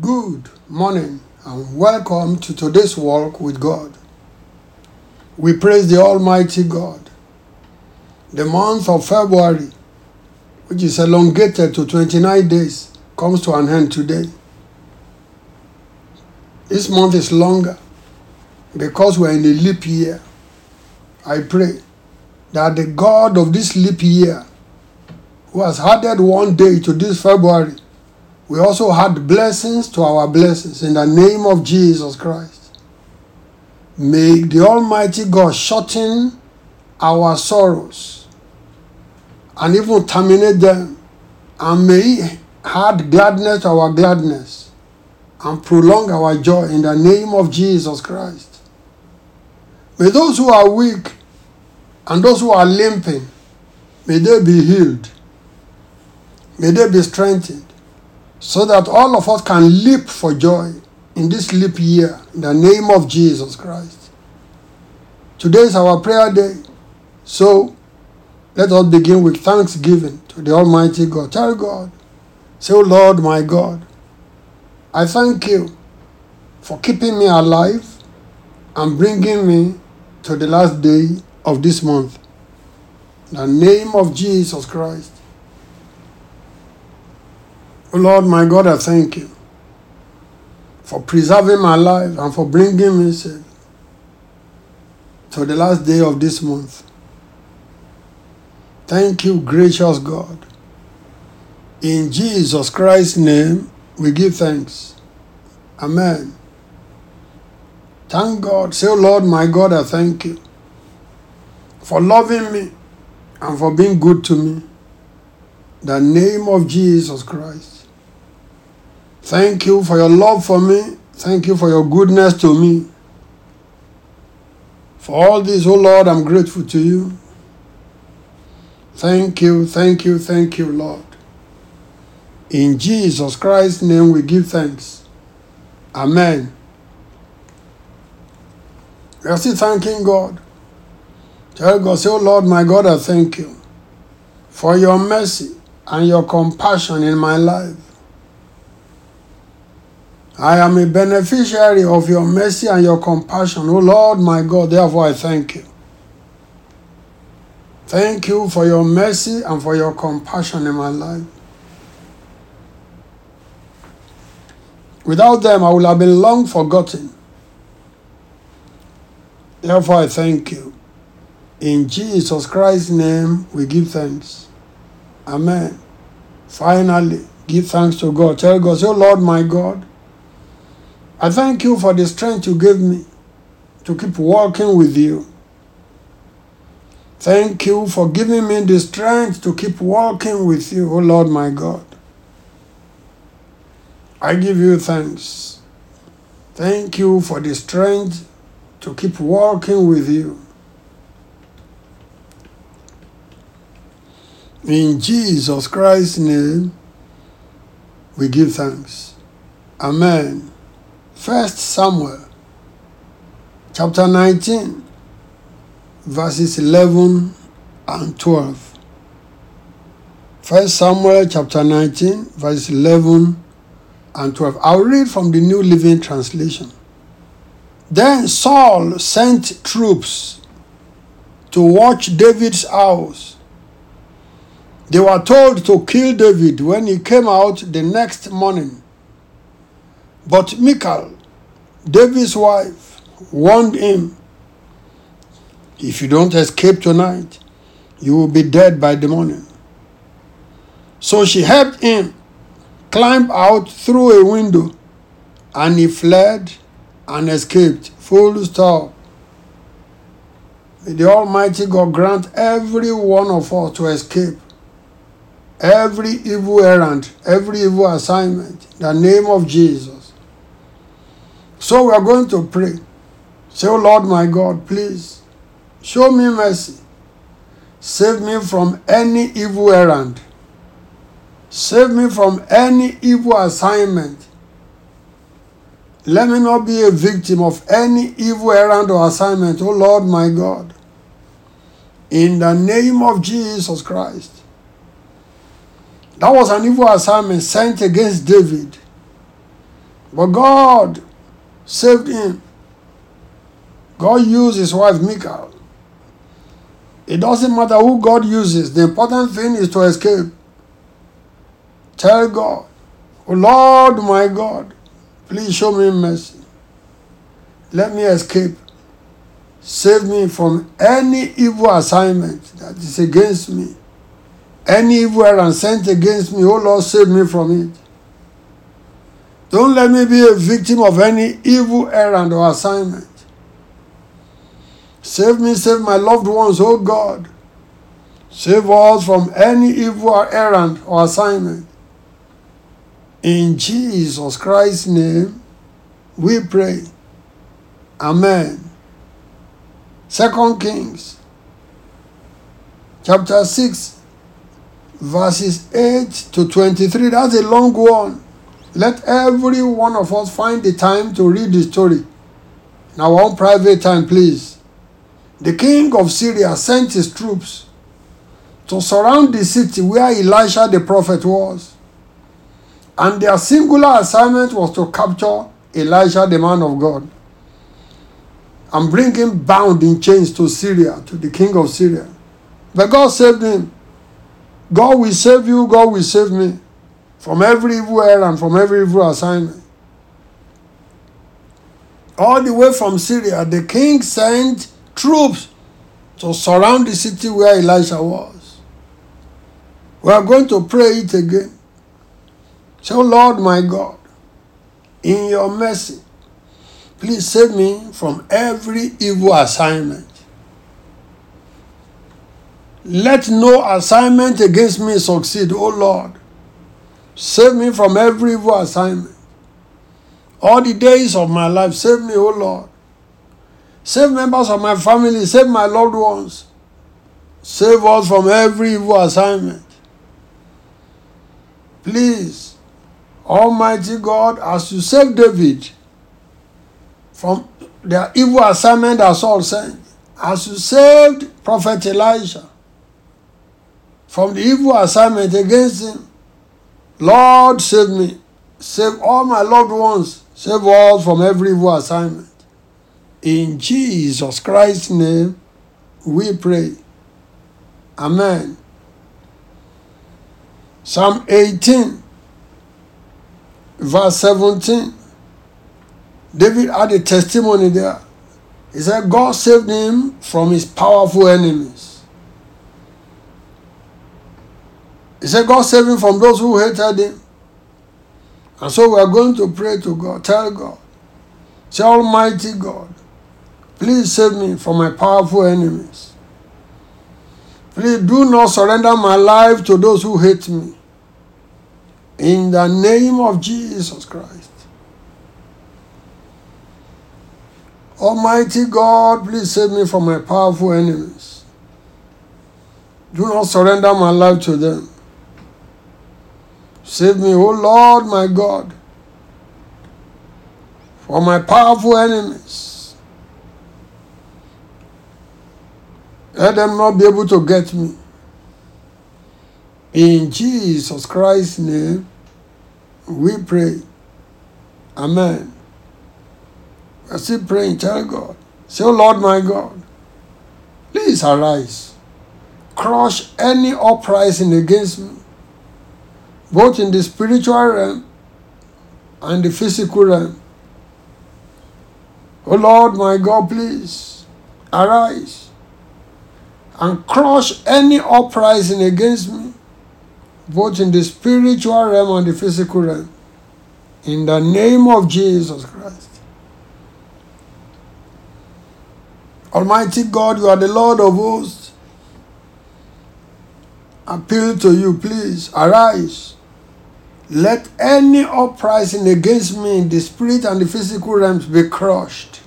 Good morning and welcome to today's walk with God. We praise the Almighty God. The month of February, which is elongated to 29 days, comes to an end today. This month is longer because we're in a leap year. I pray that the God of this leap year, who has added one day to this February, we also add blessings to our blessings in the name of Jesus Christ. May the Almighty God shorten our sorrows and even terminate them, and may He add gladness to our gladness and prolong our joy in the name of Jesus Christ. May those who are weak and those who are limping, may they be healed. May they be strengthened so that all of us can leap for joy in this leap year in the name of Jesus Christ. Today is our prayer day, so let us begin with thanksgiving to the Almighty God. Tell God, say, oh Lord my God, I thank you for keeping me alive and bringing me to the last day of this month. In the name of Jesus Christ. Lord my God, I thank you for preserving my life and for bringing me safe to the last day of this month. Thank you, gracious God. In Jesus Christ's name, we give thanks. Amen. Thank God. Say, Lord, my God, I thank you for loving me and for being good to me. The name of Jesus Christ. Thank you for your love for me. Thank you for your goodness to me. For all this, oh Lord, I'm grateful to you. Thank you, thank you, thank you, Lord. In Jesus Christ's name we give thanks. Amen. We are still thanking God. Tell God, say, Oh Lord, my God, I thank you for your mercy and your compassion in my life. I am a beneficiary of your mercy and your compassion. O Lord my God, therefore I thank you. Thank you for your mercy and for your compassion in my life. Without them, I would have been long forgotten. Therefore, I thank you. In Jesus Christ's name, we give thanks. Amen. Finally, give thanks to God. Tell God, oh Lord my God, I thank you for the strength you gave me to keep walking with you. Thank you for giving me the strength to keep walking with you, O Lord my God. I give you thanks. Thank you for the strength to keep walking with you. In Jesus Christ's name, we give thanks. Amen. First Samuel chapter 19 verses 11 and 12. First Samuel chapter 19 verses 11 and 12. I'll read from the New Living Translation. Then Saul sent troops to watch David's house. They were told to kill David when he came out the next morning but Michal, David's wife, warned him if you don't escape tonight, you will be dead by the morning. So she helped him climb out through a window and he fled and escaped. Full stop. May the Almighty God grant every one of us to escape every evil errand, every evil assignment. The name of Jesus. So we are going to pray. Say, Oh Lord my God, please show me mercy. Save me from any evil errand. Save me from any evil assignment. Let me not be a victim of any evil errand or assignment, oh Lord my God. In the name of Jesus Christ. That was an evil assignment sent against David But God saved him. God used his wife Michal. It doesn't matter who God uses, the important thing is to escape. Tell God, Oh Lord my God, please show me mercy. Let me escape. Save me from any evil assignment that is against me. Any evil errand sent against me, oh Lord, save me from it. Don't let me be a victim of any evil errand or assignment. Save me, save my loved ones, oh God. Save us from any evil errand or assignment. In Jesus Christ's name, we pray. Amen. Second Kings, chapter 6, verses 8 to 23. That's a long one. Let every one of us find the time to read the story. In our own private time, please. The king of Syria sent his troops to surround the city where Elisha the prophet was. And their singular assignment was to capture Elisha the man of God and bring him bound in chains to Syria, to the king of Syria. But God saved him. God will save you, God will save me from every evil from every evil assignment. All the way from Syria, the king sent troops to surround the city where Elisha was. We are going to pray it again. So, oh Lord my God, in your mercy, please save me from every evil assignment. Let no assignment against me succeed, O Lord. Save me from every evil assignment. All the days of my life, save me, O Lord. Save members of my family, save my loved ones. Save us from every evil assignment. Please, Almighty God, as you saved David from the evil assignment that Saul sent, as you saved Prophet Elijah from the evil assignment against him, Lord, save me. Save all my loved ones. Save all from every evil assignment. In Jesus Christ's name, we pray. Amen. Psalm 18, verse 17. David had a testimony there. He said, God saved him from his powerful enemies. He said, God saved him from those who hated him. And so we are going to pray to God. Tell God, say, Almighty God, please save me from my powerful enemies. Please do not surrender my life to those who hate me. In the name of Jesus Christ. Almighty God, please save me from my powerful enemies. Do not surrender my life to them. Save me, O Lord my God, from my powerful enemies. Let them not be able to get me. In Jesus Christ's name, we pray. Amen. I still praying, tell God. Say, oh Lord my God, please arise. Crush any uprising against me both in the spiritual realm and the physical realm. Oh Lord, my God, please arise and crush any uprising against me, both in the spiritual realm and the physical realm. In the name of Jesus Christ. Almighty God, you are the Lord of hosts. Appeal to you, please arise let any uprising against me in the spirit and the physical realms be crushed.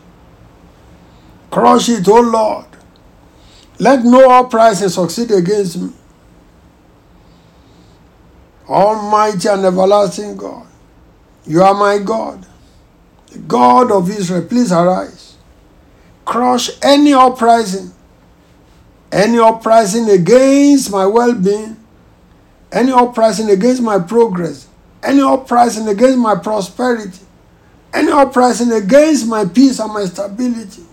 Crush it, O Lord. Let no uprising succeed against me. Almighty and everlasting God, you are my God, the God of Israel. Please arise. Crush any uprising, any uprising against my well being, any uprising against my progress, any uprising against my prosperity, Any uprising against my peace and my stability,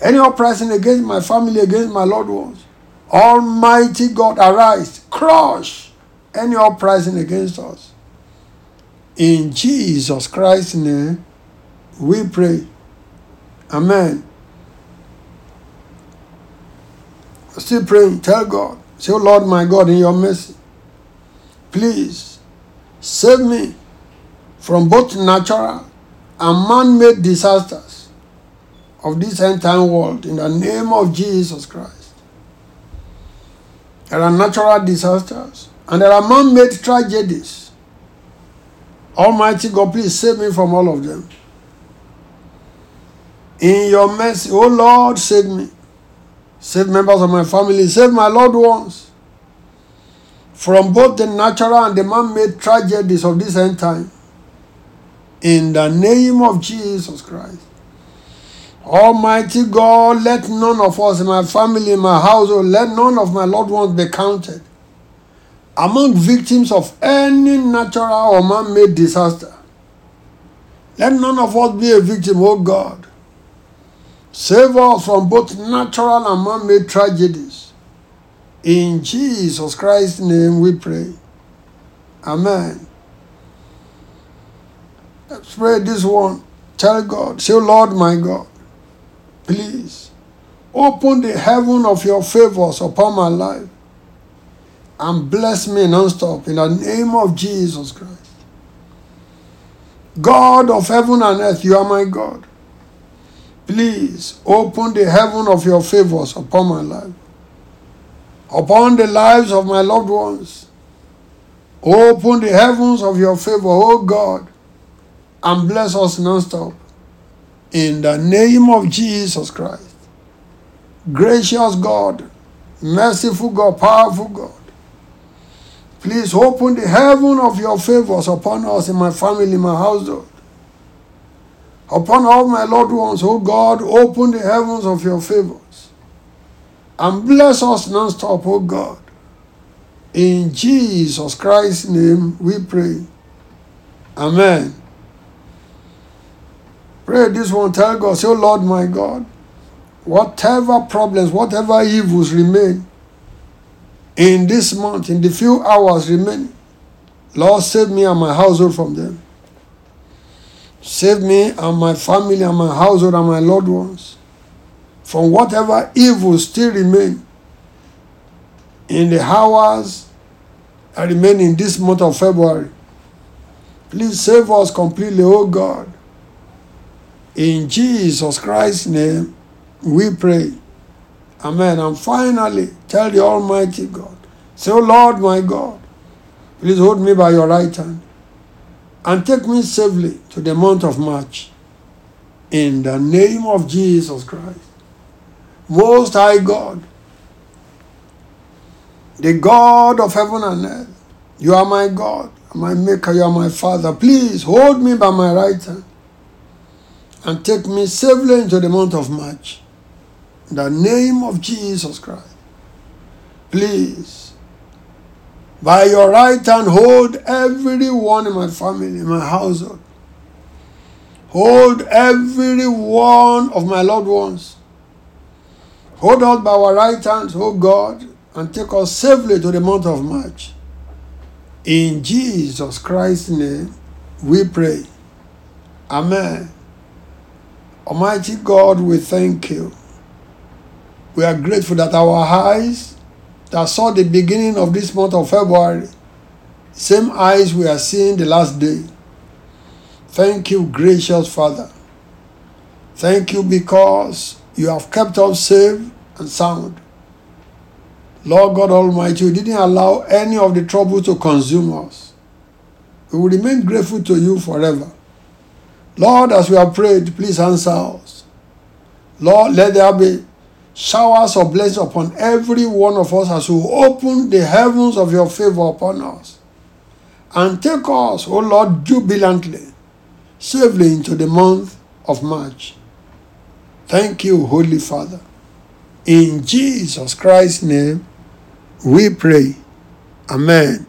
any uprising against my family, against my loved ones, Almighty God, arise, crush any uprising against us. In Jesus Christ's name, we pray. Amen. Still praying. Tell God. Say, oh Lord my God, in your mercy, please save me from both natural and man made disasters of this end time world in the name of Jesus Christ. There are natural disasters and there are man made tragedies. Almighty God, please save me from all of them. In your mercy, oh Lord, save me. Save members of my family, save my loved ones from both the natural and the man made tragedies of this end time. In the name of Jesus Christ. Almighty God, let none of us my family, my household, let none of my loved ones be counted among victims of any natural or man made disaster. Let none of us be a victim, oh God. Save us from both natural and man made tragedies. In Jesus Christ's name we pray. Amen. Let's pray this one. Tell God, say, Lord my God, please open the heaven of your favors upon my life and bless me non-stop in the name of Jesus Christ. God of heaven and earth, you are my God. Please open the heaven of your favors upon my life, upon the lives of my loved ones. Open the heavens of your favor, O God, and bless us non-stop. In the name of Jesus Christ. Gracious God, merciful God, powerful God. Please open the heaven of your favors upon us in my family, in my household upon all my loved ones, O God, open the heavens of your favors and bless us non-stop, O God. In Jesus Christ's name we pray. Amen. Pray this one, tell God, say, oh Lord my God, whatever problems, whatever evils remain in this month, in the few hours remaining, Lord, save me and my household from them. Save me and my family and my household and my loved ones from whatever evil still remain in the hours that remain in this month of February. Please save us completely, O God. In Jesus Christ's name, we pray. Amen. And finally, tell the Almighty God, say, oh Lord my God, please hold me by your right hand and take me safely to the month of March. In the name of Jesus Christ. Most High God, the God of heaven and earth, you are my God, my Maker, you are my Father. Please hold me by my right hand and take me safely into the month of March. In the name of Jesus Christ. Please by your right hand, hold everyone in my family, in my household. Hold every one of my loved ones. Hold us by our right hands, O God, and take us safely to the month of March. In Jesus Christ's name, we pray. Amen. Almighty God, we thank you. We are grateful that our eyes that saw the beginning of this month of February, same eyes we are seeing the last day. Thank you, gracious Father. Thank you because you have kept us safe and sound. Lord God Almighty, you didn't allow any of the trouble to consume us. We will remain grateful to you forever. Lord, as we have prayed, please answer us. Lord, let there be showers of blessing upon every one of us as you open the heavens of your favor upon us. And take us, O Lord, jubilantly, safely into the month of March. Thank you, Holy Father. In Jesus Christ's name, we pray. Amen.